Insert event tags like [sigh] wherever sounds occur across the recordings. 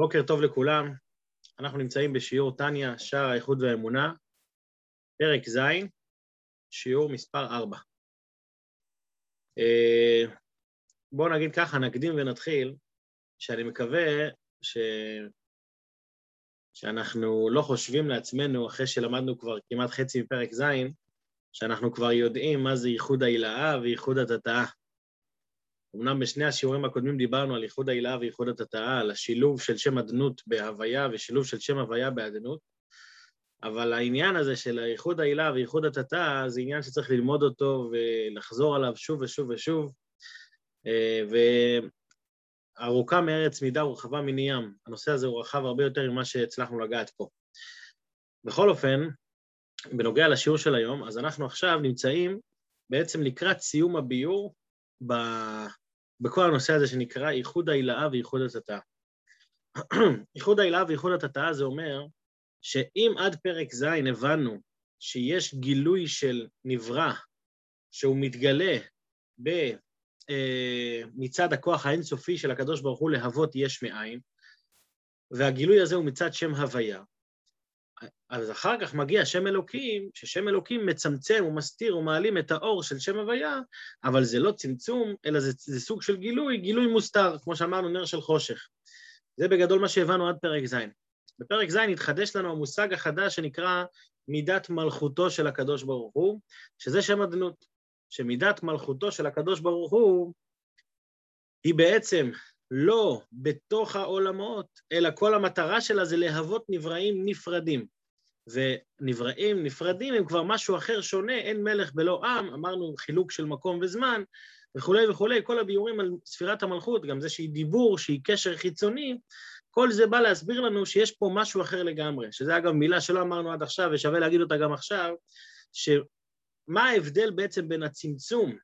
בוקר טוב לכולם, אנחנו נמצאים בשיעור טניה, שער האיחוד והאמונה, פרק ז', שיעור מספר 4. אה, בואו נגיד ככה, נקדים ונתחיל, שאני מקווה ש... שאנחנו לא חושבים לעצמנו, אחרי שלמדנו כבר כמעט חצי מפרק ז', שאנחנו כבר יודעים מה זה ייחוד ההילאה וייחוד התתאה. אמנם בשני השיעורים הקודמים דיברנו על ייחוד ההילאה וייחוד התתאה, על השילוב של שם אדנות בהוויה ושילוב של שם הוויה באדנות, אבל העניין הזה של ייחוד ההילאה וייחוד התתאה זה עניין שצריך ללמוד אותו ולחזור עליו שוב ושוב ושוב, אה, וארוכה מארץ מידה ורחבה מני ים. הנושא הזה הוא רחב הרבה יותר ממה שהצלחנו לגעת פה. בכל אופן, בנוגע לשיעור של היום, אז אנחנו עכשיו נמצאים בעצם לקראת סיום הביור. בכל הנושא הזה שנקרא איחוד ההילאה ואיחוד התתאה. איחוד [clears throat] ההילאה ואיחוד התתאה זה אומר שאם עד פרק ז' הבנו שיש גילוי של נברא שהוא מתגלה ב, אה, מצד הכוח האינסופי של הקדוש ברוך הוא להוות יש מאין, והגילוי הזה הוא מצד שם הוויה, אז אחר כך מגיע שם אלוקים, ששם אלוקים מצמצם ומסתיר ומעלים את האור של שם הוויה, אבל זה לא צמצום, אלא זה, זה סוג של גילוי, גילוי מוסתר, כמו שאמרנו, נר של חושך. זה בגדול מה שהבנו עד פרק ז'. בפרק ז' התחדש לנו המושג החדש שנקרא מידת מלכותו של הקדוש ברוך הוא, שזה שם אדנות, שמידת מלכותו של הקדוש ברוך הוא היא בעצם לא בתוך העולמות, אלא כל המטרה שלה זה להוות נבראים נפרדים. ונבראים נפרדים הם כבר משהו אחר שונה, אין מלך בלא עם, אמרנו חילוק של מקום וזמן, וכולי וכולי, כל הביורים על ספירת המלכות, גם זה שהיא דיבור, שהיא קשר חיצוני, כל זה בא להסביר לנו שיש פה משהו אחר לגמרי, שזה אגב מילה שלא אמרנו עד עכשיו, ושווה להגיד אותה גם עכשיו, שמה ההבדל בעצם בין הצמצום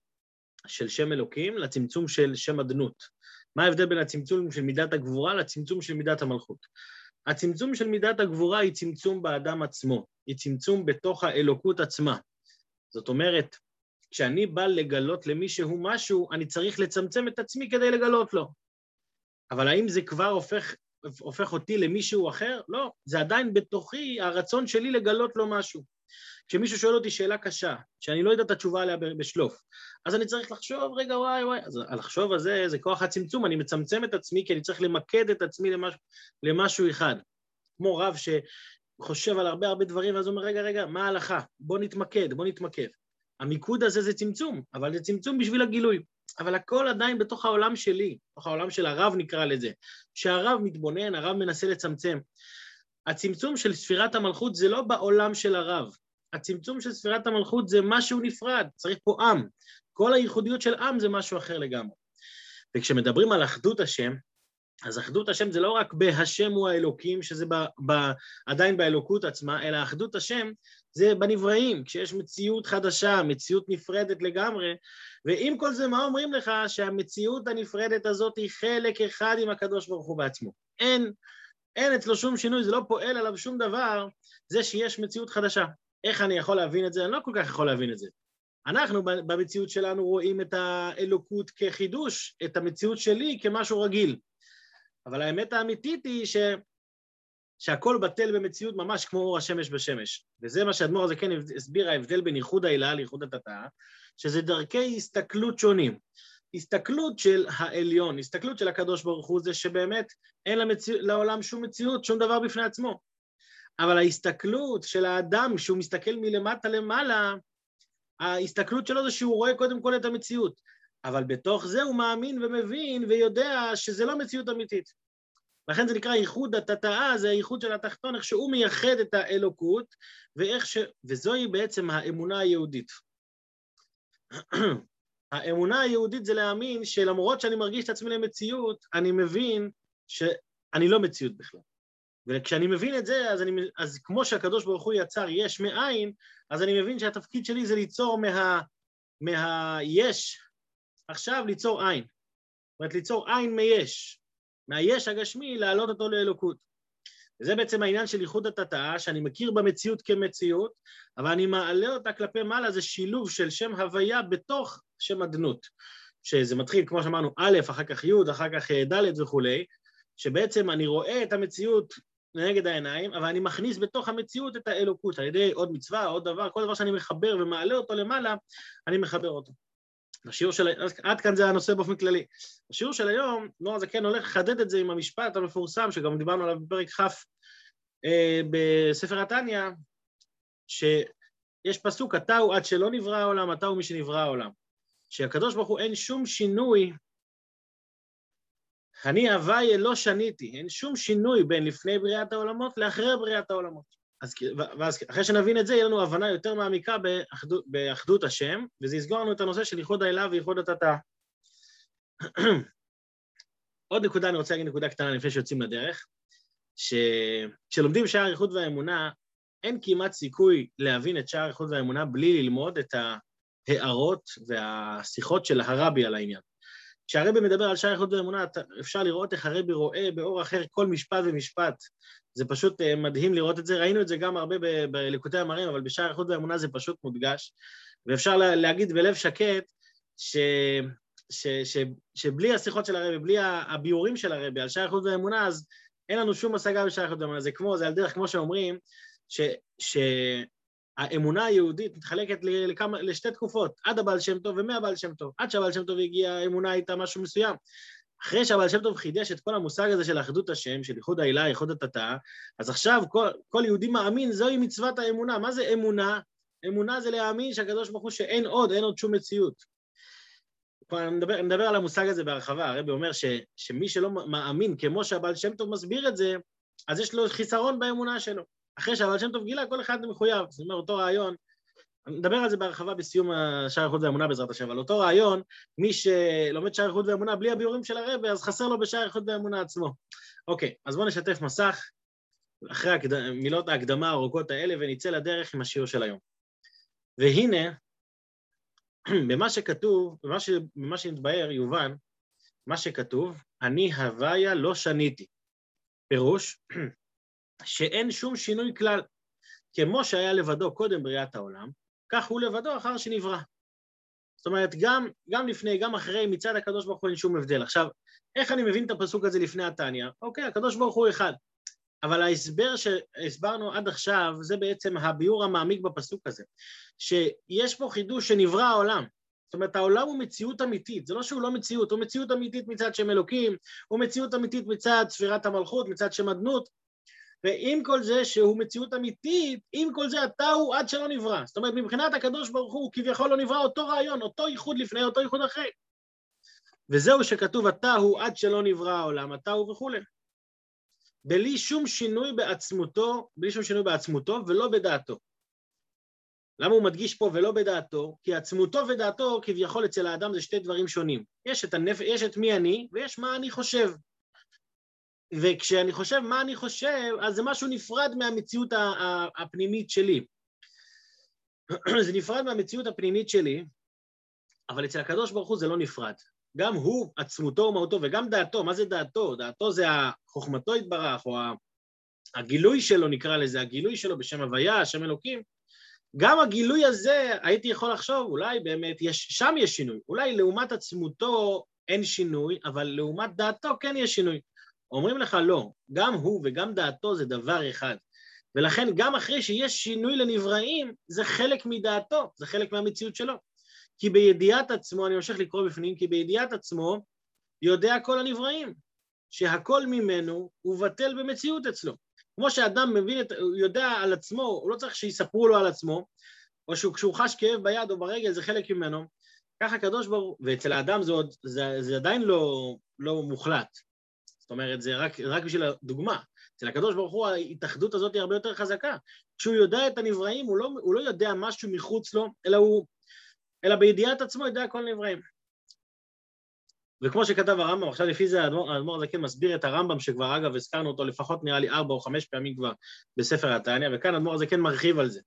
של שם אלוקים לצמצום של שם אדנות? מה ההבדל בין הצמצום של מידת הגבורה לצמצום של מידת המלכות? הצמצום של מידת הגבורה היא צמצום באדם עצמו, היא צמצום בתוך האלוקות עצמה. זאת אומרת, כשאני בא לגלות למישהו משהו, אני צריך לצמצם את עצמי כדי לגלות לו. אבל האם זה כבר הופך, הופך אותי למישהו אחר? לא, זה עדיין בתוכי הרצון שלי לגלות לו משהו. כשמישהו שואל אותי שאלה קשה, שאני לא יודע את התשובה עליה בשלוף, אז אני צריך לחשוב, רגע, וואי, וואי, אז הלחשוב הזה זה כוח הצמצום, אני מצמצם את עצמי כי אני צריך למקד את עצמי למשהו, למשהו אחד. כמו רב שחושב על הרבה הרבה דברים, ואז הוא אומר, רגע, רגע, מה ההלכה? בוא נתמקד, בוא נתמקד. המיקוד הזה זה צמצום, אבל זה צמצום בשביל הגילוי. אבל הכל עדיין בתוך העולם שלי, בתוך העולם של הרב נקרא לזה. שהרב מתבונן, הרב מנסה לצמצם. הצמצום של ספירת המלכות זה לא בעולם של הרב, הצמצום של ספירת המלכות זה משהו נפרד, צריך פה עם. כל הייחודיות של עם זה משהו אחר לגמרי. וכשמדברים על אחדות השם, אז אחדות השם זה לא רק בהשם הוא האלוקים, שזה ב, ב, עדיין באלוקות עצמה, אלא אחדות השם זה בנבראים, כשיש מציאות חדשה, מציאות נפרדת לגמרי, ועם כל זה, מה אומרים לך? שהמציאות הנפרדת הזאת היא חלק אחד עם הקדוש ברוך הוא בעצמו. אין, אין אצלו שום שינוי, זה לא פועל עליו שום דבר, זה שיש מציאות חדשה. איך אני יכול להבין את זה? אני לא כל כך יכול להבין את זה. אנחנו במציאות שלנו רואים את האלוקות כחידוש, את המציאות שלי כמשהו רגיל. אבל האמת האמיתית היא ש... שהכל בטל במציאות ממש כמו אור השמש בשמש. וזה מה שהאדמו"ר הזה כן הסביר, ההבדל בין ייחוד ההילאה לייחוד התתאה, שזה דרכי הסתכלות שונים. הסתכלות של העליון, הסתכלות של הקדוש ברוך הוא זה שבאמת אין למציא... לעולם שום מציאות, שום דבר בפני עצמו. אבל ההסתכלות של האדם, שהוא מסתכל מלמטה למעלה, ההסתכלות שלו זה שהוא רואה קודם כל את המציאות, אבל בתוך זה הוא מאמין ומבין ויודע שזה לא מציאות אמיתית. לכן זה נקרא ייחוד התתאה, זה הייחוד של התחתון, איך שהוא מייחד את האלוקות, ואיך ש... וזוהי בעצם האמונה היהודית. [clears throat] האמונה היהודית זה להאמין שלמרות שאני מרגיש את עצמי למציאות, אני מבין שאני לא מציאות בכלל. וכשאני מבין את זה, אז, אני, אז כמו שהקדוש ברוך הוא יצר יש מאין, אז אני מבין שהתפקיד שלי זה ליצור מה, מהיש, עכשיו ליצור עין. זאת אומרת, ליצור עין מיש, מהיש הגשמי, להעלות אותו לאלוקות. וזה בעצם העניין של ייחוד התתאה, שאני מכיר במציאות כמציאות, אבל אני מעלה אותה כלפי מעלה, זה שילוב של שם הוויה בתוך שם אדנות. שזה מתחיל, כמו שאמרנו, א', אחר כך י', אחר כך ד' וכולי, שבעצם אני רואה את המציאות לנגד העיניים, אבל אני מכניס בתוך המציאות את האלוקות, על ידי עוד מצווה, עוד דבר, כל דבר שאני מחבר ומעלה אותו למעלה, אני מחבר אותו. השיעור של... עד כאן זה הנושא באופן כללי. השיעור של היום, נוער זקן הולך לחדד את זה עם המשפט המפורסם, שגם דיברנו עליו בפרק כ' אה, בספר התניא, שיש פסוק, אתה הוא עד שלא נברא העולם, אתה הוא מי שנברא העולם. שהקדוש ברוך הוא אין שום שינוי, אני הוויה לא שניתי, אין שום שינוי בין לפני בריאת העולמות לאחרי בריאת העולמות. אז, ואז אחרי שנבין את זה, יהיה לנו הבנה יותר מעמיקה באחדות, באחדות השם, וזה יסגור לנו את הנושא של ייחוד האלה וייחוד התתה. [clears throat] עוד נקודה, אני רוצה להגיד נקודה קטנה לפני שיוצאים לדרך, שכשלומדים שער איחוד והאמונה, אין כמעט סיכוי להבין את שער איחוד והאמונה בלי ללמוד את ההערות והשיחות של הרבי על העניין. כשהרבי מדבר על שער איחוד והאמונה, אפשר לראות איך הרבי רואה באור אחר כל משפט ומשפט. זה פשוט אה, מדהים לראות את זה, ראינו את זה גם הרבה בליקוטי המראים, אבל בשער איחוד והאמונה זה פשוט מודגש, ואפשר להגיד בלב שקט ש... ש, ש, שבלי השיחות של הרבי, בלי הביאורים של הרבי על שער איחוד והאמונה, אז אין לנו שום השגה בשער איחוד והאמונה. זה כמו, זה על דרך כמו שאומרים, ש, שהאמונה היהודית מתחלקת לכמה, לשתי תקופות, עד הבעל שם טוב ומהבעל שם טוב. עד שהבעל שם טוב הגיע, האמונה הייתה משהו מסוים. אחרי שהבעל שם טוב חידש את כל המושג הזה של אחדות השם, של איחוד העילה, איחוד התתאה, אז עכשיו כל, כל יהודי מאמין, זוהי מצוות האמונה. מה זה אמונה? אמונה זה להאמין שהקדוש ברוך הוא שאין עוד, אין עוד שום מציאות. אני מדבר, אני מדבר על המושג הזה בהרחבה, הרבי אומר ש, שמי שלא מאמין כמו שהבעל שם טוב מסביר את זה, אז יש לו חיסרון באמונה שלו. אחרי שהבעל שם טוב גילה, כל אחד מחויב. זאת אומרת, אותו רעיון, נדבר על זה בהרחבה בסיום שער איכות ואמונה בעזרת השם, אבל אותו רעיון, מי שלומד שער איכות ואמונה בלי הביאורים של הרבי, אז חסר לו בשער איכות ואמונה עצמו. אוקיי, אז בואו נשתף מסך אחרי הקד... מילות ההקדמה הארוכות האלה ונצא לדרך עם השיעור של היום. והנה, [clears throat] במה שכתוב, במה, ש... במה שנתבהר, יובן, מה שכתוב, אני הוויה לא שניתי. פירוש, [clears throat] שאין שום שינוי כלל. כמו שהיה לבדו קודם בריאת העולם, כך הוא לבדו אחר שנברא. זאת אומרת, גם, גם לפני, גם אחרי, מצד הקדוש ברוך הוא אין שום הבדל. עכשיו, איך אני מבין את הפסוק הזה לפני התניא? אוקיי, הקדוש ברוך הוא אחד. אבל ההסבר שהסברנו עד עכשיו, זה בעצם הביאור המעמיק בפסוק הזה. שיש פה חידוש שנברא העולם. זאת אומרת, העולם הוא מציאות אמיתית, זה לא שהוא לא מציאות, הוא מציאות אמיתית מצד שם אלוקים, הוא מציאות אמיתית מצד ספירת המלכות, מצד שם אדנות, ועם כל זה שהוא מציאות אמיתית, עם כל זה אתה הוא עד שלא נברא. זאת אומרת, מבחינת הקדוש ברוך הוא כביכול לא נברא אותו רעיון, אותו ייחוד לפני, אותו ייחוד אחרי. וזהו שכתוב אתה הוא עד שלא נברא העולם, אתה הוא וכולי. בלי שום שינוי בעצמותו, בלי שום שינוי בעצמותו ולא בדעתו. למה הוא מדגיש פה ולא בדעתו? כי עצמותו ודעתו כביכול אצל האדם זה שתי דברים שונים. יש את, הנפ... יש את מי אני ויש מה אני חושב. וכשאני חושב מה אני חושב, אז זה משהו נפרד מהמציאות הפנימית שלי. [clears throat] זה נפרד מהמציאות הפנימית שלי, אבל אצל הקדוש ברוך הוא זה לא נפרד. גם הוא, עצמותו ומהותו, וגם דעתו, מה זה דעתו? דעתו זה חוכמתו יתברך, או הגילוי שלו נקרא לזה, הגילוי שלו בשם הוויה, השם אלוקים. גם הגילוי הזה, הייתי יכול לחשוב, אולי באמת, יש, שם יש שינוי. אולי לעומת עצמותו אין שינוי, אבל לעומת דעתו כן יש שינוי. אומרים לך לא, גם הוא וגם דעתו זה דבר אחד. ולכן גם אחרי שיש שינוי לנבראים, זה חלק מדעתו, זה חלק מהמציאות שלו. כי בידיעת עצמו, אני ממשיך לקרוא בפנים, כי בידיעת עצמו יודע כל הנבראים, שהכל ממנו הוא בטל במציאות אצלו. כמו שאדם מבין, את, הוא יודע על עצמו, הוא לא צריך שיספרו לו על עצמו, או שכשהוא חש כאב ביד או ברגל זה חלק ממנו, ככה הקדוש ברוך הוא, ואצל האדם זה, עוד, זה, זה עדיין לא, לא מוחלט. זאת אומרת, זה רק, רק בשביל הדוגמה. אצל הקדוש ברוך הוא ההתאחדות הזאת היא הרבה יותר חזקה. כשהוא יודע את הנבראים, הוא לא, הוא לא יודע משהו מחוץ לו, אלא הוא, אלא בידיעת עצמו יודע כל הנבראים. וכמו שכתב הרמב"ם, עכשיו לפי זה האדמו"ר הזקן מסביר את הרמב"ם, שכבר אגב הזכרנו אותו לפחות נראה לי ארבע או חמש פעמים כבר בספר התניא, וכאן האדמו"ר הזקן מרחיב על זה.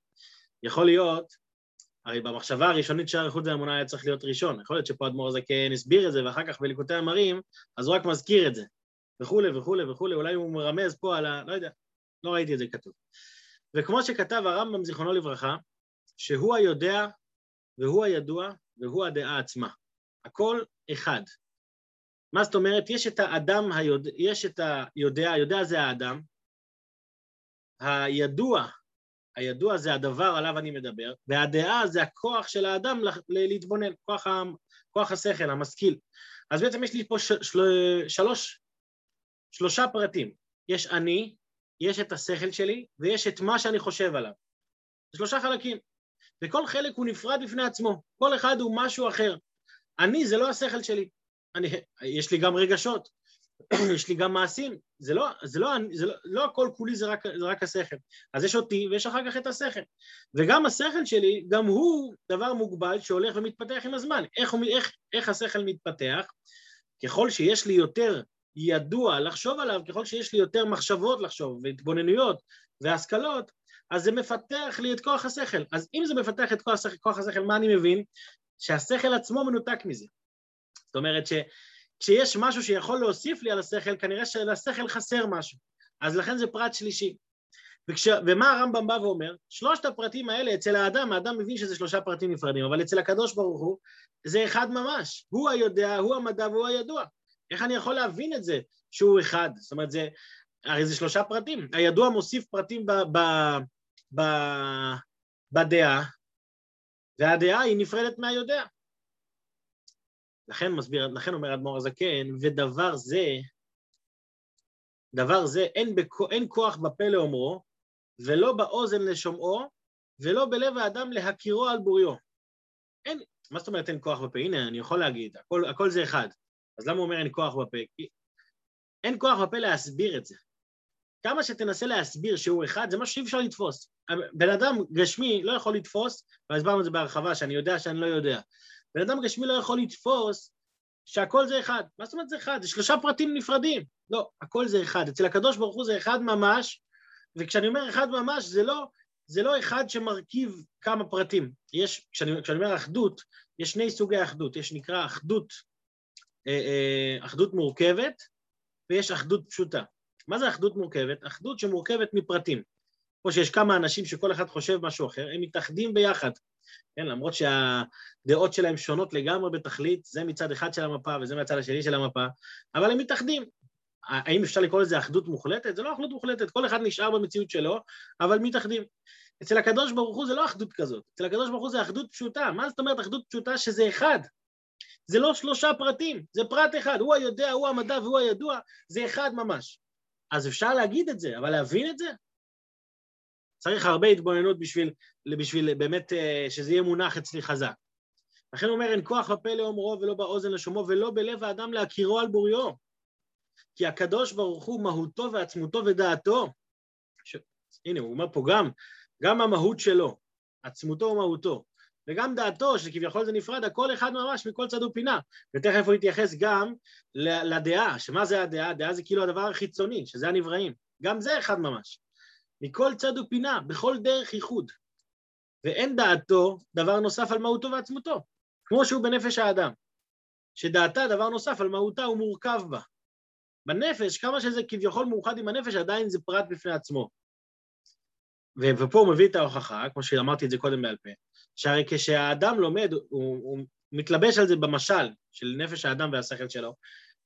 יכול להיות, הרי במחשבה הראשונית שער איכות והאמונה היה צריך להיות ראשון, יכול להיות שפה האדמו"ר הזקן הסביר את זה, ואחר כך בליקוטי המרים, אז הוא רק מזכיר את זה. וכולי וכולי וכולי, אולי הוא מרמז פה על ה... לא יודע, לא ראיתי את זה כתוב. וכמו שכתב הרמב"ם, זיכרונו לברכה, שהוא היודע והוא הידוע והוא הדעה עצמה. הכל אחד. מה זאת אומרת? יש את האדם היודע, יש את היודע, היודע זה האדם, הידוע, הידוע זה הדבר עליו אני מדבר, והדעה זה הכוח של האדם להתבונן, כוח, ה, כוח השכל, המשכיל. אז בעצם יש לי פה ש, של, שלוש, שלושה פרטים. יש אני, יש את השכל שלי, ויש את מה שאני חושב עליו. שלושה חלקים. וכל חלק הוא נפרד בפני עצמו, כל אחד הוא משהו אחר. אני זה לא השכל שלי, אני, יש לי גם רגשות, [clears throat] יש לי גם מעשים, זה לא, זה לא, זה לא, לא הכל כולי זה רק, זה רק השכל. אז יש אותי ויש אחר כך את השכל. וגם השכל שלי, גם הוא דבר מוגבל שהולך ומתפתח עם הזמן. איך, איך, איך השכל מתפתח? ככל שיש לי יותר ידוע לחשוב עליו, ככל שיש לי יותר מחשבות לחשוב והתבוננויות והשכלות, אז זה מפתח לי את כוח השכל. אז אם זה מפתח את כוח כוח השכל, מה אני מבין? שהשכל עצמו מנותק מזה. זאת אומרת שכשיש משהו שיכול להוסיף לי על השכל, כנראה שלשכל חסר משהו. אז לכן זה פרט שלישי. וכש... ומה הרמב"ם בא ואומר? שלושת הפרטים האלה, אצל האדם, האדם מבין שזה שלושה פרטים נפרדים, אבל אצל הקדוש ברוך הוא, זה אחד ממש. הוא היודע, הוא המדע והוא הידוע. איך אני יכול להבין את זה שהוא אחד? זאת אומרת, זה, הרי זה שלושה פרטים. הידוע מוסיף פרטים ב, ב, ב, בדעה, והדעה היא נפרדת מהיודע. לכן מסביר, לכן אומר אדמו"ר הזקן, ודבר זה, דבר זה אין, בכ, אין כוח בפה לאומרו, ולא באוזן לשומעו, ולא בלב האדם להכירו על בוריו. אין, מה זאת אומרת אין כוח בפה? הנה, אני יכול להגיד, הכל, הכל זה אחד. אז למה הוא אומר אין כוח בפה? כי אין כוח בפה להסביר את זה. כמה שתנסה להסביר שהוא אחד, זה משהו שאי אפשר לתפוס. בן אדם גשמי לא יכול לתפוס, והסברנו את זה בהרחבה, שאני יודע שאני לא יודע. בן אדם גשמי לא יכול לתפוס שהכל זה אחד. מה זאת אומרת זה אחד? זה שלושה פרטים נפרדים. לא, הכל זה אחד. אצל הקדוש ברוך הוא זה אחד ממש, וכשאני אומר אחד ממש, זה לא, זה לא אחד שמרכיב כמה פרטים. יש, כשאני, כשאני אומר אחדות, יש שני סוגי אחדות. יש נקרא אחדות, אחדות מורכבת, ויש אחדות פשוטה. מה זה אחדות מורכבת? אחדות שמורכבת מפרטים. כמו שיש כמה אנשים שכל אחד חושב משהו אחר, הם מתאחדים ביחד. כן, למרות שהדעות שלהם שונות לגמרי בתכלית, זה מצד אחד של המפה וזה מהצד השני של המפה, אבל הם מתאחדים. האם אפשר לקרוא לזה אחדות מוחלטת? זה לא אחדות מוחלטת, כל אחד נשאר במציאות שלו, אבל מתאחדים. אצל הקדוש ברוך הוא זה לא אחדות כזאת, אצל הקדוש ברוך הוא זה אחדות פשוטה. מה זאת אומרת אחדות פשוטה? שזה אחד. זה לא שלושה פרטים, זה פרט אחד, הוא היודע, הוא המדע והוא הידוע, זה אחד ממש. אז אפשר להגיד את זה, אבל להבין את זה? צריך הרבה התבוננות בשביל, בשביל באמת אה, שזה יהיה מונח אצלי חזק. לכן הוא אומר, אין כוח בפה לאומרו ולא באוזן לשומעו ולא בלב האדם להכירו על בוריו. כי הקדוש ברוך הוא מהותו ועצמותו ודעתו. ש... הנה, הוא אומר פה גם, גם המהות שלו, עצמותו ומהותו, וגם דעתו, שכביכול זה נפרד, הכל אחד ממש מכל צד ופינה. ותכף הוא יתייחס גם לדעה, שמה זה הדעה? הדעה זה כאילו הדבר החיצוני, שזה הנבראים. גם זה אחד ממש. מכל צד ופינה, בכל דרך ייחוד. ואין דעתו דבר נוסף על מהותו ועצמותו, כמו שהוא בנפש האדם, שדעתה דבר נוסף על מהותה הוא מורכב בה. בנפש, כמה שזה כביכול מאוחד עם הנפש, עדיין זה פרט בפני עצמו. ופה הוא מביא את ההוכחה, כמו שאמרתי את זה קודם בעל פה, שהרי כשהאדם לומד, הוא, הוא מתלבש על זה במשל של נפש האדם והשכל שלו,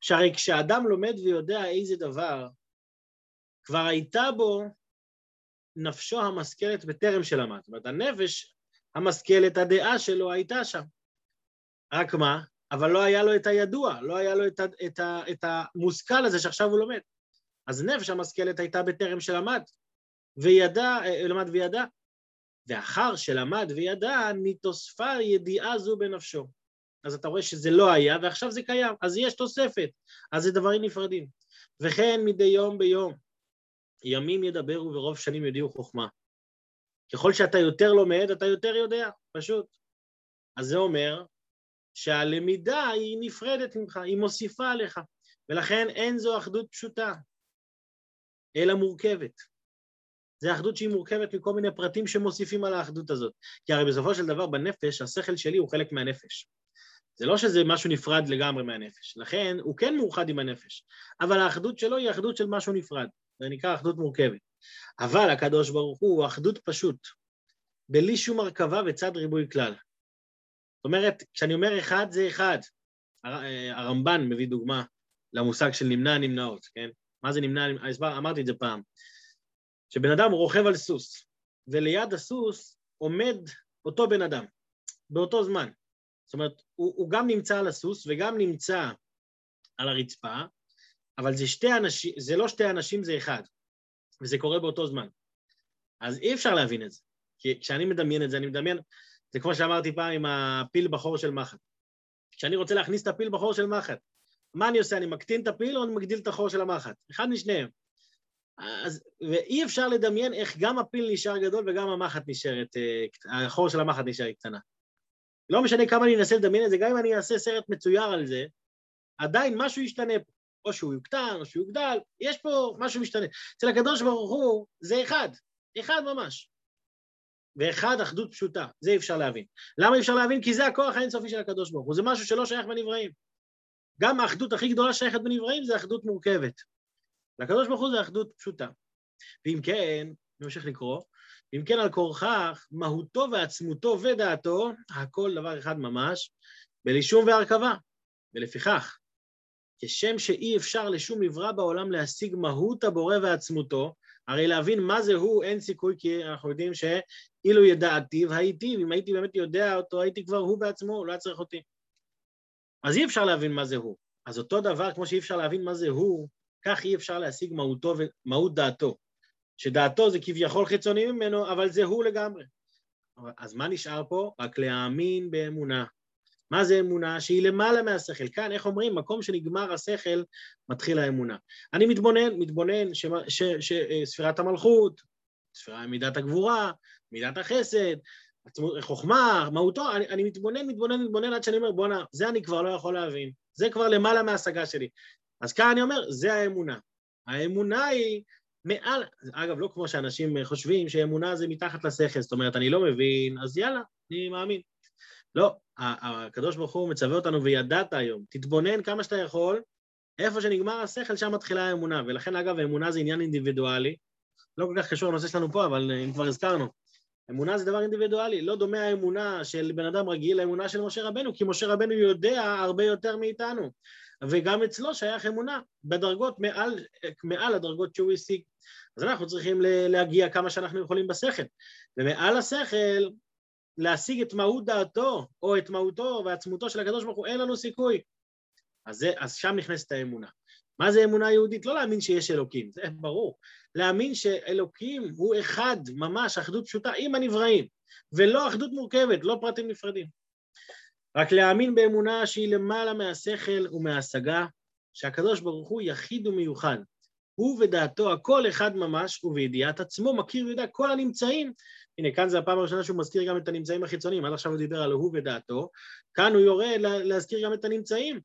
שהרי כשהאדם לומד ויודע איזה דבר, כבר הייתה בו נפשו המשכלת בטרם שלמד. זאת אומרת, הנפש המשכלת, הדעה שלו הייתה שם. רק מה? אבל לא היה לו את הידוע, לא היה לו את, ה, את, ה, את המושכל הזה שעכשיו הוא לומד. אז נפש המשכלת הייתה בטרם שלמד, וידע, אה, למד וידע. ואחר שלמד וידע, נתוספה ידיעה זו בנפשו. אז אתה רואה שזה לא היה, ועכשיו זה קיים, אז יש תוספת, אז זה דברים נפרדים. וכן מדי יום ביום, ימים ידברו ורוב שנים יודיעו חוכמה. ככל שאתה יותר לומד, אתה יותר יודע, פשוט. אז זה אומר שהלמידה היא נפרדת ממך, היא מוסיפה עליך, ולכן אין זו אחדות פשוטה, אלא מורכבת. זה אחדות שהיא מורכבת מכל מיני פרטים שמוסיפים על האחדות הזאת. כי הרי בסופו של דבר בנפש, השכל שלי הוא חלק מהנפש. זה לא שזה משהו נפרד לגמרי מהנפש, לכן הוא כן מאוחד עם הנפש, אבל האחדות שלו היא אחדות של משהו נפרד. זה נקרא אחדות מורכבת. אבל הקדוש ברוך הוא אחדות פשוט, בלי שום הרכבה וצד ריבוי כלל. זאת אומרת, כשאני אומר אחד זה אחד, הרמב"ן מביא דוגמה למושג של נמנע נמנעות, כן? מה זה נמנע, אמרתי את זה פעם, שבן אדם רוכב על סוס, וליד הסוס עומד אותו בן אדם, באותו זמן. זאת אומרת, הוא, הוא גם נמצא על הסוס וגם נמצא על הרצפה, אבל זה, שתי אנשים, זה לא שתי אנשים, זה אחד, וזה קורה באותו זמן. אז אי אפשר להבין את זה, כי כשאני מדמיין את זה, אני מדמיין, זה כמו שאמרתי פעם עם הפיל בחור של מחט. כשאני רוצה להכניס את הפיל בחור של מחט, מה אני עושה? אני מקטין את הפיל או אני מגדיל את החור של המחט? אחד משניהם. אז, ואי אפשר לדמיין איך גם הפיל נשאר גדול וגם המחט נשארת, אה, החור של המחט נשאר קטנה. לא משנה כמה אני אנסה לדמיין את זה, גם אם אני אעשה סרט מצויר על זה, עדיין משהו ישתנה פה. או שהוא יוקטן, או שהוא יוגדל, יש פה משהו משתנה. אצל הקדוש ברוך הוא זה אחד, אחד ממש. ואחד אחדות פשוטה, זה אי אפשר להבין. למה אי אפשר להבין? כי זה הכוח האינסופי של הקדוש ברוך הוא, זה משהו שלא שייך בנבראים. גם האחדות הכי גדולה שייכת בנבראים זה אחדות מורכבת. לקדוש ברוך הוא זה אחדות פשוטה. ואם כן, נמשיך לקרוא, אם כן על כורכך, מהותו ועצמותו ודעתו, הכל דבר אחד ממש, בלי שום והרכבה. ולפיכך, כשם שאי אפשר לשום נברא בעולם להשיג מהות הבורא ועצמותו, הרי להבין מה זה הוא אין סיכוי, כי אנחנו יודעים שאילו ידעתיו הייתי, ואם הייתי באמת יודע אותו, הייתי כבר הוא בעצמו, הוא לא היה צריך אותי. אז אי אפשר להבין מה זה הוא. אז אותו דבר, כמו שאי אפשר להבין מה זה הוא, כך אי אפשר להשיג מהותו ומהות דעתו. שדעתו זה כביכול חיצוני ממנו, אבל זה הוא לגמרי. אז מה נשאר פה? רק להאמין באמונה. מה זה אמונה? שהיא למעלה מהשכל. כאן, איך אומרים? מקום שנגמר השכל, מתחיל האמונה. אני מתבונן, מתבונן שספירת המלכות, ספירה מידת הגבורה, מידת החסד, חוכמה, מהותו, אני, אני מתבונן, מתבונן, מתבונן עד שאני אומר, בואנה, זה אני כבר לא יכול להבין. זה כבר למעלה מההשגה שלי. אז כאן אני אומר, זה האמונה. האמונה היא מעל, אגב, לא כמו שאנשים חושבים שאמונה זה מתחת לשכל, זאת אומרת, אני לא מבין, אז יאללה, אני מאמין. לא, הקדוש ברוך הוא מצווה אותנו וידעת היום, תתבונן כמה שאתה יכול, איפה שנגמר השכל, שם מתחילה האמונה. ולכן, אגב, האמונה זה עניין אינדיבידואלי, לא כל כך קשור לנושא שלנו פה, אבל אם כבר הזכרנו. אמונה זה דבר אינדיבידואלי, לא דומה האמונה של בן אדם רגיל לאמונה של משה רבנו, כי משה רבנו יודע הרבה יותר מאיתנו. וגם אצלו שייך אמונה בדרגות מעל, מעל הדרגות שהוא השיג. אז אנחנו צריכים להגיע כמה שאנחנו יכולים בשכל. ומעל השכל, להשיג את מהות דעתו, או את מהותו ועצמותו של הקדוש ברוך הוא, אין לנו סיכוי. אז, זה, אז שם נכנסת האמונה. מה זה אמונה יהודית? לא להאמין שיש אלוקים, זה ברור. להאמין שאלוקים הוא אחד, ממש, אחדות פשוטה עם הנבראים, ולא אחדות מורכבת, לא פרטים נפרדים. רק להאמין באמונה שהיא למעלה מהשכל ומההשגה, שהקדוש ברוך הוא יחיד ומיוחד. הוא ודעתו הכל אחד ממש, ובידיעת עצמו מכיר ויודע כל הנמצאים. הנה, כאן זה הפעם הראשונה שהוא מזכיר גם את הנמצאים החיצוניים, עד עכשיו הוא דיבר על הוא ודעתו, כאן הוא יורה להזכיר גם את הנמצאים.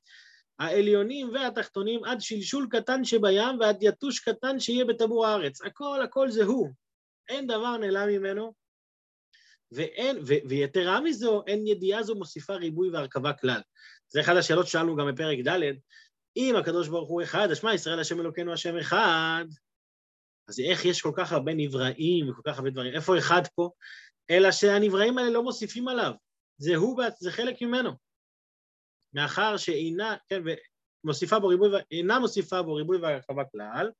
העליונים והתחתונים עד שלשול קטן שבים ועד יתוש קטן שיהיה בטבור הארץ. הכל, הכל זה הוא. אין דבר נעלם ממנו, ואין, ו, ויתרה מזו, אין ידיעה זו מוסיפה ריבוי והרכבה כלל. זה אחת השאלות ששאלנו גם בפרק ד', אם הקדוש ברוך הוא אחד, אז שמע, ישראל השם אלוקינו השם אחד, אז איך יש כל כך הרבה נבראים וכל כך הרבה דברים? איפה אחד פה? אלא שהנבראים האלה לא מוסיפים עליו, זה הוא, זה חלק ממנו. מאחר שאינה, כן, ומוסיפה בו ריבוי, אינה מוסיפה בו ריבוי והרחבה כלל,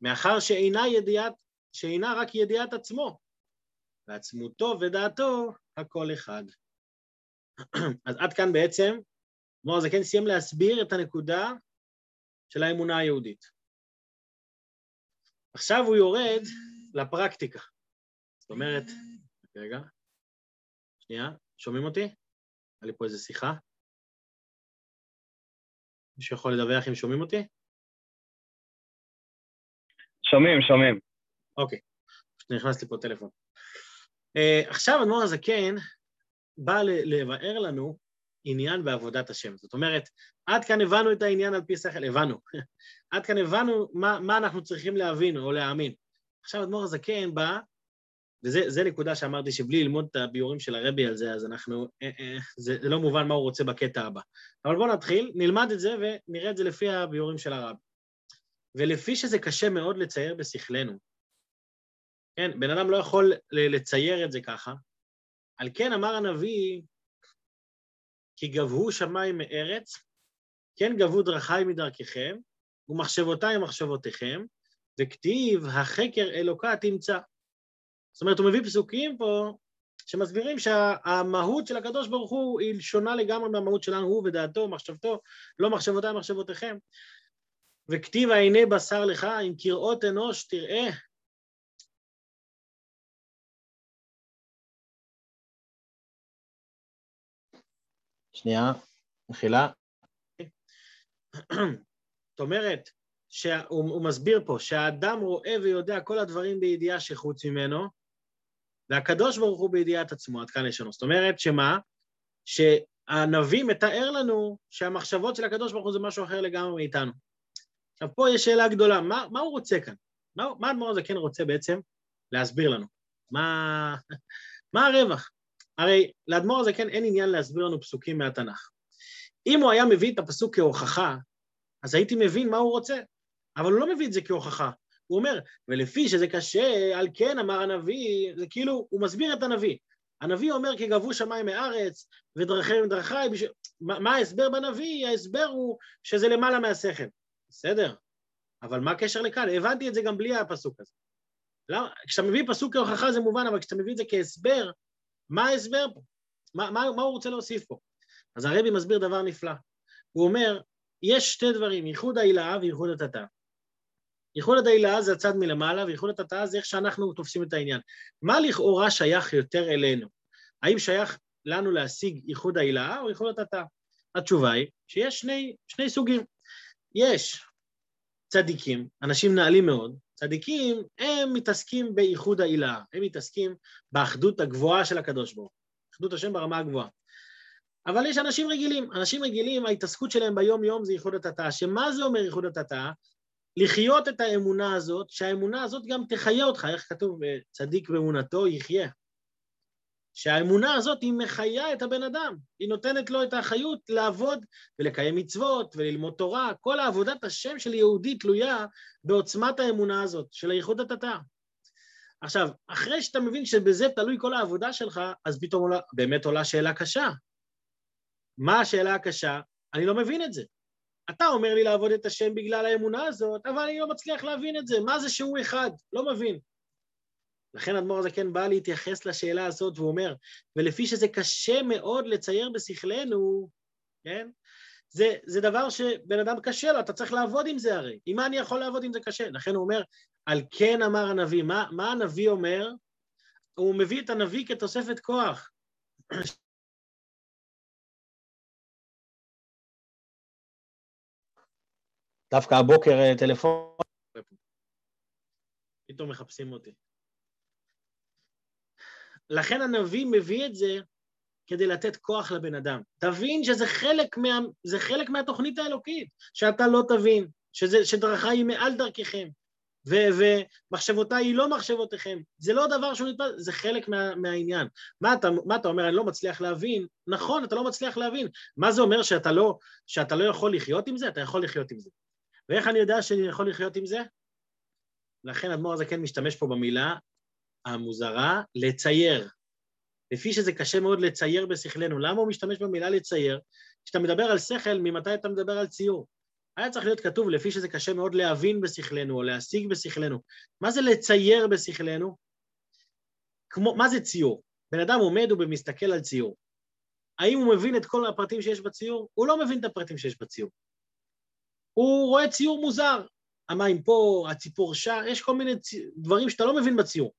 מאחר שאינה ידיעת, שאינה רק ידיעת עצמו, ועצמותו ודעתו הכל אחד. [clears throat] אז עד כאן בעצם, מור הזקן סיים להסביר את הנקודה של האמונה היהודית. עכשיו הוא יורד לפרקטיקה. זאת אומרת, רגע, שנייה, שומעים אותי? היה לי פה איזה שיחה. מישהו יכול לדווח אם שומעים אותי? שומעים, שומעים. אוקיי, פשוט נכנס לי פה טלפון. Uh, עכשיו אדמו"ר הזקן בא לבאר לנו עניין בעבודת השם. זאת אומרת, עד כאן הבנו את העניין על פי שכל, הבנו. [laughs] עד כאן הבנו מה, מה אנחנו צריכים להבין או להאמין. עכשיו אדמו"ר הזקן בא, וזו נקודה שאמרתי שבלי ללמוד את הביורים של הרבי על זה, אז אנחנו, אה, אה, זה, זה לא מובן מה הוא רוצה בקטע הבא. אבל בואו נתחיל, נלמד את זה ונראה את זה לפי הביורים של הרבי. ולפי שזה קשה מאוד לצייר בשכלנו, כן, בן אדם לא יכול לצייר את זה ככה, על כן אמר הנביא, כי גבהו שמיים מארץ, כן גבו דרכי מדרככם, ומחשבותיי מחשבותיכם, וכתיב החקר אלוקה תמצא. זאת אומרת, הוא מביא פסוקים פה שמסבירים שהמהות של הקדוש ברוך הוא היא שונה לגמרי מהמהות שלנו, הוא ודעתו, מחשבתו, לא מחשבותיי, מחשבותיכם. וכתיב העיני בשר לך, אם כראות אנוש תראה. שנייה, מחילה. זאת אומרת, הוא מסביר פה שהאדם רואה ויודע כל הדברים בידיעה שחוץ ממנו, והקדוש ברוך הוא בידיעת עצמו, עד כאן יש לנו. זאת אומרת, שמה? שהנביא מתאר לנו שהמחשבות של הקדוש ברוך הוא זה משהו אחר לגמרי מאיתנו. עכשיו, פה יש שאלה גדולה, מה, מה הוא רוצה כאן? מה האדמו"ר הזה כן רוצה בעצם להסביר לנו? מה, [laughs] מה הרווח? הרי לאדמו"ר הזה כן אין עניין להסביר לנו פסוקים מהתנ"ך. אם הוא היה מביא את הפסוק כהוכחה, אז הייתי מבין מה הוא רוצה, אבל הוא לא מביא את זה כהוכחה. הוא אומר, ולפי שזה קשה, על כן אמר הנביא, זה כאילו, הוא מסביר את הנביא. הנביא אומר כי גבו שמיים מארץ ודרכיהם דרכי, בש... מה, מה ההסבר בנביא? ההסבר הוא שזה למעלה מהשכל. בסדר, אבל מה הקשר לכאן? הבנתי את זה גם בלי הפסוק הזה. למה? כשאתה מביא פסוק כהוכחה זה מובן, אבל כשאתה מביא את זה כהסבר, מה ההסבר פה? מה, מה, מה הוא רוצה להוסיף פה? אז הרבי מסביר דבר נפלא. הוא אומר, יש שתי דברים, ייחוד העילה וייחוד התתה. ייחוד העילה זה הצד מלמעלה, וייחוד התתה זה איך שאנחנו תופסים את העניין. מה לכאורה שייך יותר אלינו? האם שייך לנו להשיג ייחוד העילה או ייחוד התתה? התשובה היא שיש שני, שני סוגים. יש צדיקים, אנשים נעלים מאוד, צדיקים הם מתעסקים בייחוד העילה, הם מתעסקים באחדות הגבוהה של הקדוש ברוך אחדות השם ברמה הגבוהה. אבל יש אנשים רגילים, אנשים רגילים, ההתעסקות שלהם ביום-יום זה ייחוד התתה, שמה זה אומר ייחוד התתה? לחיות את האמונה הזאת, שהאמונה הזאת גם תחיה אותך, איך כתוב, צדיק באמונתו יחיה. שהאמונה הזאת היא מחיה את הבן אדם, היא נותנת לו את האחריות לעבוד ולקיים מצוות וללמוד תורה, כל העבודת השם של יהודי תלויה בעוצמת האמונה הזאת, של הייחוד התתה. עכשיו, אחרי שאתה מבין שבזה תלוי כל העבודה שלך, אז פתאום עולה, באמת עולה שאלה קשה. מה השאלה הקשה? אני לא מבין את זה. אתה אומר לי לעבוד את השם בגלל האמונה הזאת, אבל אני לא מצליח להבין את זה. מה זה שהוא אחד? לא מבין. לכן אדמו"ר הזקן בא להתייחס לשאלה הזאת והוא אומר, ולפי שזה קשה מאוד לצייר בשכלנו, כן? זה, זה דבר שבן אדם קשה לו, אתה צריך לעבוד עם זה הרי. עם מה אני יכול לעבוד אם זה קשה? לכן הוא אומר, על כן אמר הנביא. מה, מה הנביא אומר? הוא מביא את הנביא כתוספת כוח. דווקא הבוקר אה, טלפון, פתאום מחפשים אותי. לכן הנביא מביא את זה כדי לתת כוח לבן אדם. תבין שזה חלק, מה, חלק מהתוכנית האלוקית, שאתה לא תבין, שזה, שדרכה היא מעל דרככם, ו, ומחשבותיי היא לא מחשבותיכם. זה לא דבר שהוא נתפס, זה חלק מה, מהעניין. מה אתה, מה אתה אומר, אני לא מצליח להבין? נכון, אתה לא מצליח להבין. מה זה אומר שאתה לא, שאתה לא יכול לחיות עם זה? אתה יכול לחיות עם זה. ואיך אני יודע שאני יכול לחיות עם זה? לכן אדמו"ר הזה כן משתמש פה במילה המוזרה, לצייר. לפי שזה קשה מאוד לצייר בשכלנו. למה הוא משתמש במילה לצייר? כשאתה מדבר על שכל, ממתי אתה מדבר על ציור? היה צריך להיות כתוב, לפי שזה קשה מאוד להבין בשכלנו או להשיג בשכלנו. מה זה לצייר בשכלנו? כמו, מה זה ציור? בן אדם עומד ומסתכל על ציור. האם הוא מבין את כל הפרטים שיש בציור? הוא לא מבין את הפרטים שיש בציור. הוא רואה ציור מוזר. המים פה, הציפור שם, יש כל מיני צי... דברים שאתה לא מבין בציור.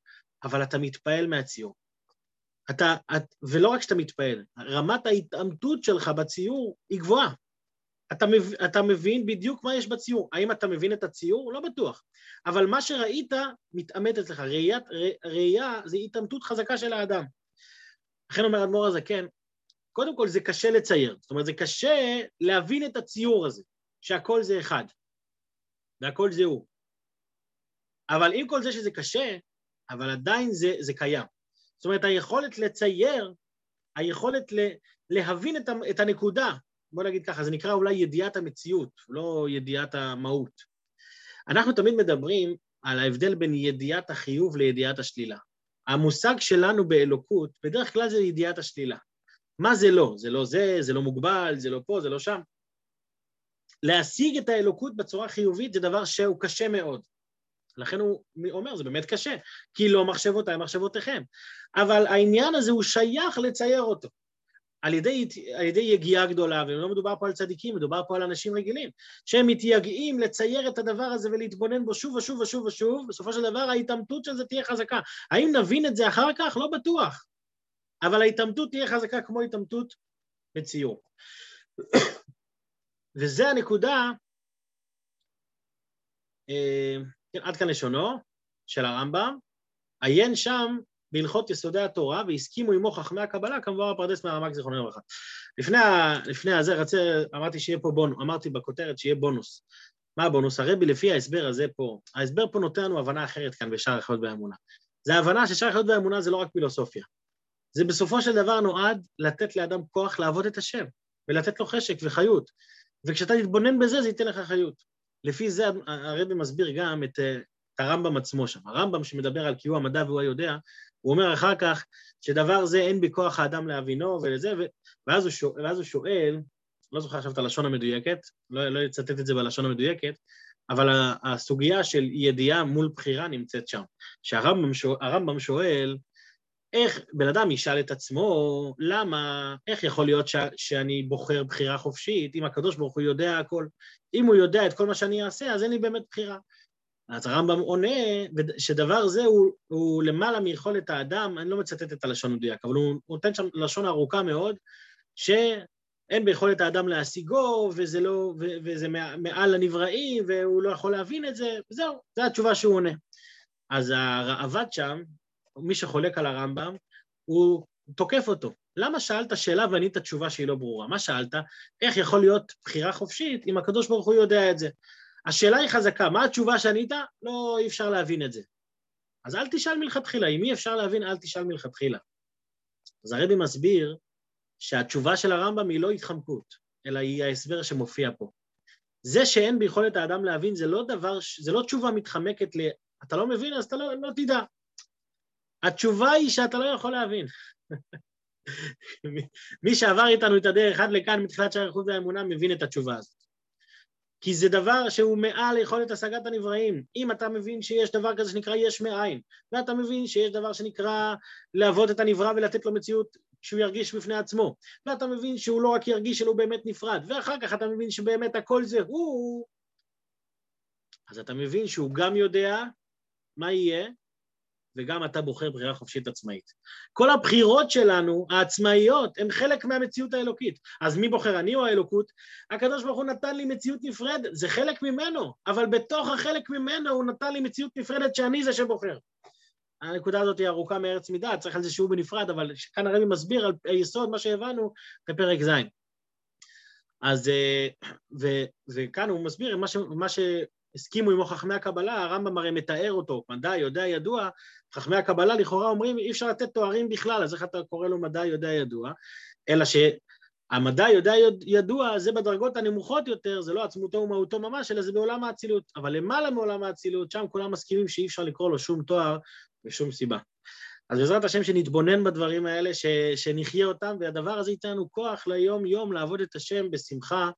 אבל אתה מתפעל מהציור. אתה, את, ולא רק שאתה מתפעל, רמת ההתעמתות שלך בציור היא גבוהה. אתה, מב, אתה מבין בדיוק מה יש בציור. האם אתה מבין את הציור? לא בטוח. אבל מה שראית מתעמת אצלך. ראיית, ראייה זה התעמתות חזקה של האדם. לכן אומר אדמו"ר הזקן, כן, קודם כל זה קשה לצייר. זאת אומרת, זה קשה להבין את הציור הזה, שהכל זה אחד, והכל זה הוא. אבל עם כל זה שזה קשה, אבל עדיין זה, זה קיים. זאת אומרת, היכולת לצייר, היכולת ל, להבין את, את הנקודה, בוא נגיד ככה, זה נקרא אולי ידיעת המציאות, לא ידיעת המהות. אנחנו תמיד מדברים על ההבדל בין ידיעת החיוב לידיעת השלילה. המושג שלנו באלוקות, בדרך כלל זה ידיעת השלילה. מה זה לא? זה לא זה, זה לא מוגבל, זה לא פה, זה לא שם. להשיג את האלוקות בצורה חיובית זה דבר שהוא קשה מאוד. לכן הוא אומר, זה באמת קשה, כי לא מחשבותיי מחשבותיכם. אבל העניין הזה הוא שייך לצייר אותו. על ידי, על ידי יגיעה גדולה, ולא מדובר פה על צדיקים, מדובר פה על אנשים רגילים, שהם מתייגעים לצייר את הדבר הזה ולהתבונן בו שוב ושוב ושוב ושוב, בסופו של דבר ההתעמתות של זה תהיה חזקה. האם נבין את זה אחר כך? לא בטוח. אבל ההתעמתות תהיה חזקה כמו התעמתות בציור. [coughs] וזה הנקודה, אה, עד כאן לשונו של הרמב"ם, עיין שם בהלכות יסודי התורה והסכימו עמו חכמי הקבלה, כמובן הפרדס מהרמ"ק זיכרונו לברכה. לפני, לפני הזה רצה, אמרתי שיהיה פה בונוס, אמרתי בכותרת שיהיה בונוס. מה הבונוס? הרבי לפי ההסבר הזה פה, ההסבר פה נותן לנו הבנה אחרת כאן בשער החיות והאמונה. זה ההבנה ששער החיות והאמונה זה לא רק פילוסופיה. זה בסופו של דבר נועד לתת לאדם כוח לעבוד את השם, ולתת לו חשק וחיות. וכשאתה תתבונן בזה, זה ייתן לך חיות. לפי זה הרבי מסביר גם את, את הרמב"ם עצמו שם. הרמב"ם שמדבר על קיום המדע והוא היודע, הוא אומר אחר כך שדבר זה אין בכוח האדם להבינו ולזה. ואז, הוא שואל, ואז הוא שואל, לא זוכר עכשיו את הלשון המדויקת, לא, לא אצטט את זה בלשון המדויקת, אבל הסוגיה של ידיעה מול בחירה נמצאת שם. שהרמב"ם שואל, איך בן אדם ישאל את עצמו, למה, איך יכול להיות ש, שאני בוחר בחירה חופשית, אם הקדוש ברוך הוא יודע הכל? אם הוא יודע את כל מה שאני אעשה, אז אין לי באמת בחירה. אז הרמב"ם עונה שדבר זה הוא, הוא למעלה מיכולת האדם, אני לא מצטט את הלשון המדויק, אבל הוא נותן שם לשון ארוכה מאוד, שאין ביכולת האדם להשיגו, וזה, לא, וזה מעל הנבראים, והוא לא יכול להבין את זה, וזהו, זו התשובה שהוא עונה. אז הראב"ד שם, מי שחולק על הרמב"ם, הוא תוקף אותו. למה שאלת שאלה וענית תשובה שהיא לא ברורה? מה שאלת? איך יכול להיות בחירה חופשית אם הקדוש ברוך הוא יודע את זה? השאלה היא חזקה, מה התשובה שענית? לא, אי אפשר להבין את זה. אז אל תשאל מלכתחילה, אם אי אפשר להבין, אל תשאל מלכתחילה. אז הרבי מסביר שהתשובה של הרמב"ם היא לא התחמקות, אלא היא ההסבר שמופיע פה. זה שאין ביכולת האדם להבין זה לא דבר, זה לא תשובה מתחמקת ל... אתה לא מבין, אז אתה לא, לא תדע. התשובה היא שאתה לא יכול להבין. מי שעבר איתנו את הדרך עד לכאן מתחילת שער החוץ והאמונה מבין את התשובה הזאת. כי זה דבר שהוא מעל יכולת השגת הנבראים. אם אתה מבין שיש דבר כזה שנקרא יש מאין, ואתה מבין שיש דבר שנקרא לעבוד את הנברא ולתת לו מציאות שהוא ירגיש בפני עצמו, ואתה מבין שהוא לא רק ירגיש אלא הוא באמת נפרד, ואחר כך אתה מבין שבאמת הכל זה הוא, אז אתה מבין שהוא גם יודע מה יהיה, וגם אתה בוחר בחירה חופשית עצמאית. כל הבחירות שלנו, העצמאיות, הן חלק מהמציאות האלוקית. אז מי בוחר, אני או האלוקות? הקדוש ברוך הוא נתן לי מציאות נפרדת, זה חלק ממנו, אבל בתוך החלק ממנו הוא נתן לי מציאות נפרדת שאני זה שבוחר. הנקודה הזאת היא ארוכה מארץ מידה, צריך על זה שיעור בנפרד, אבל כאן הרבי מסביר על היסוד, מה שהבנו, בפרק ז'. אז, אה, ו, וכאן הוא מסביר מה, ש, מה הסכימו עמו חכמי הקבלה, הרמב"ם הרי מתאר אותו, מדע, יודע, ידוע, חכמי הקבלה לכאורה אומרים אי אפשר לתת תוארים בכלל, אז איך אתה קורא לו מדע, יודע, ידוע? אלא שהמדע, יודע, ידוע, זה בדרגות הנמוכות יותר, זה לא עצמותו ומהותו ממש, אלא זה בעולם האצילות. אבל למעלה מעולם האצילות, שם כולם מסכימים שאי אפשר לקרוא לו שום תואר ושום סיבה. אז בעזרת השם שנתבונן בדברים האלה, ש, שנחיה אותם, והדבר הזה ייתן לנו כוח ליום-יום לעבוד את השם בשמחה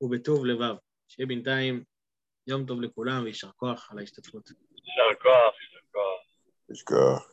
ובטוב לבב. שיהיה בינתיים יום טוב לכולם ויישר כוח על ההשתתפות. יישר כוח, יישר כוח. יישר כוח.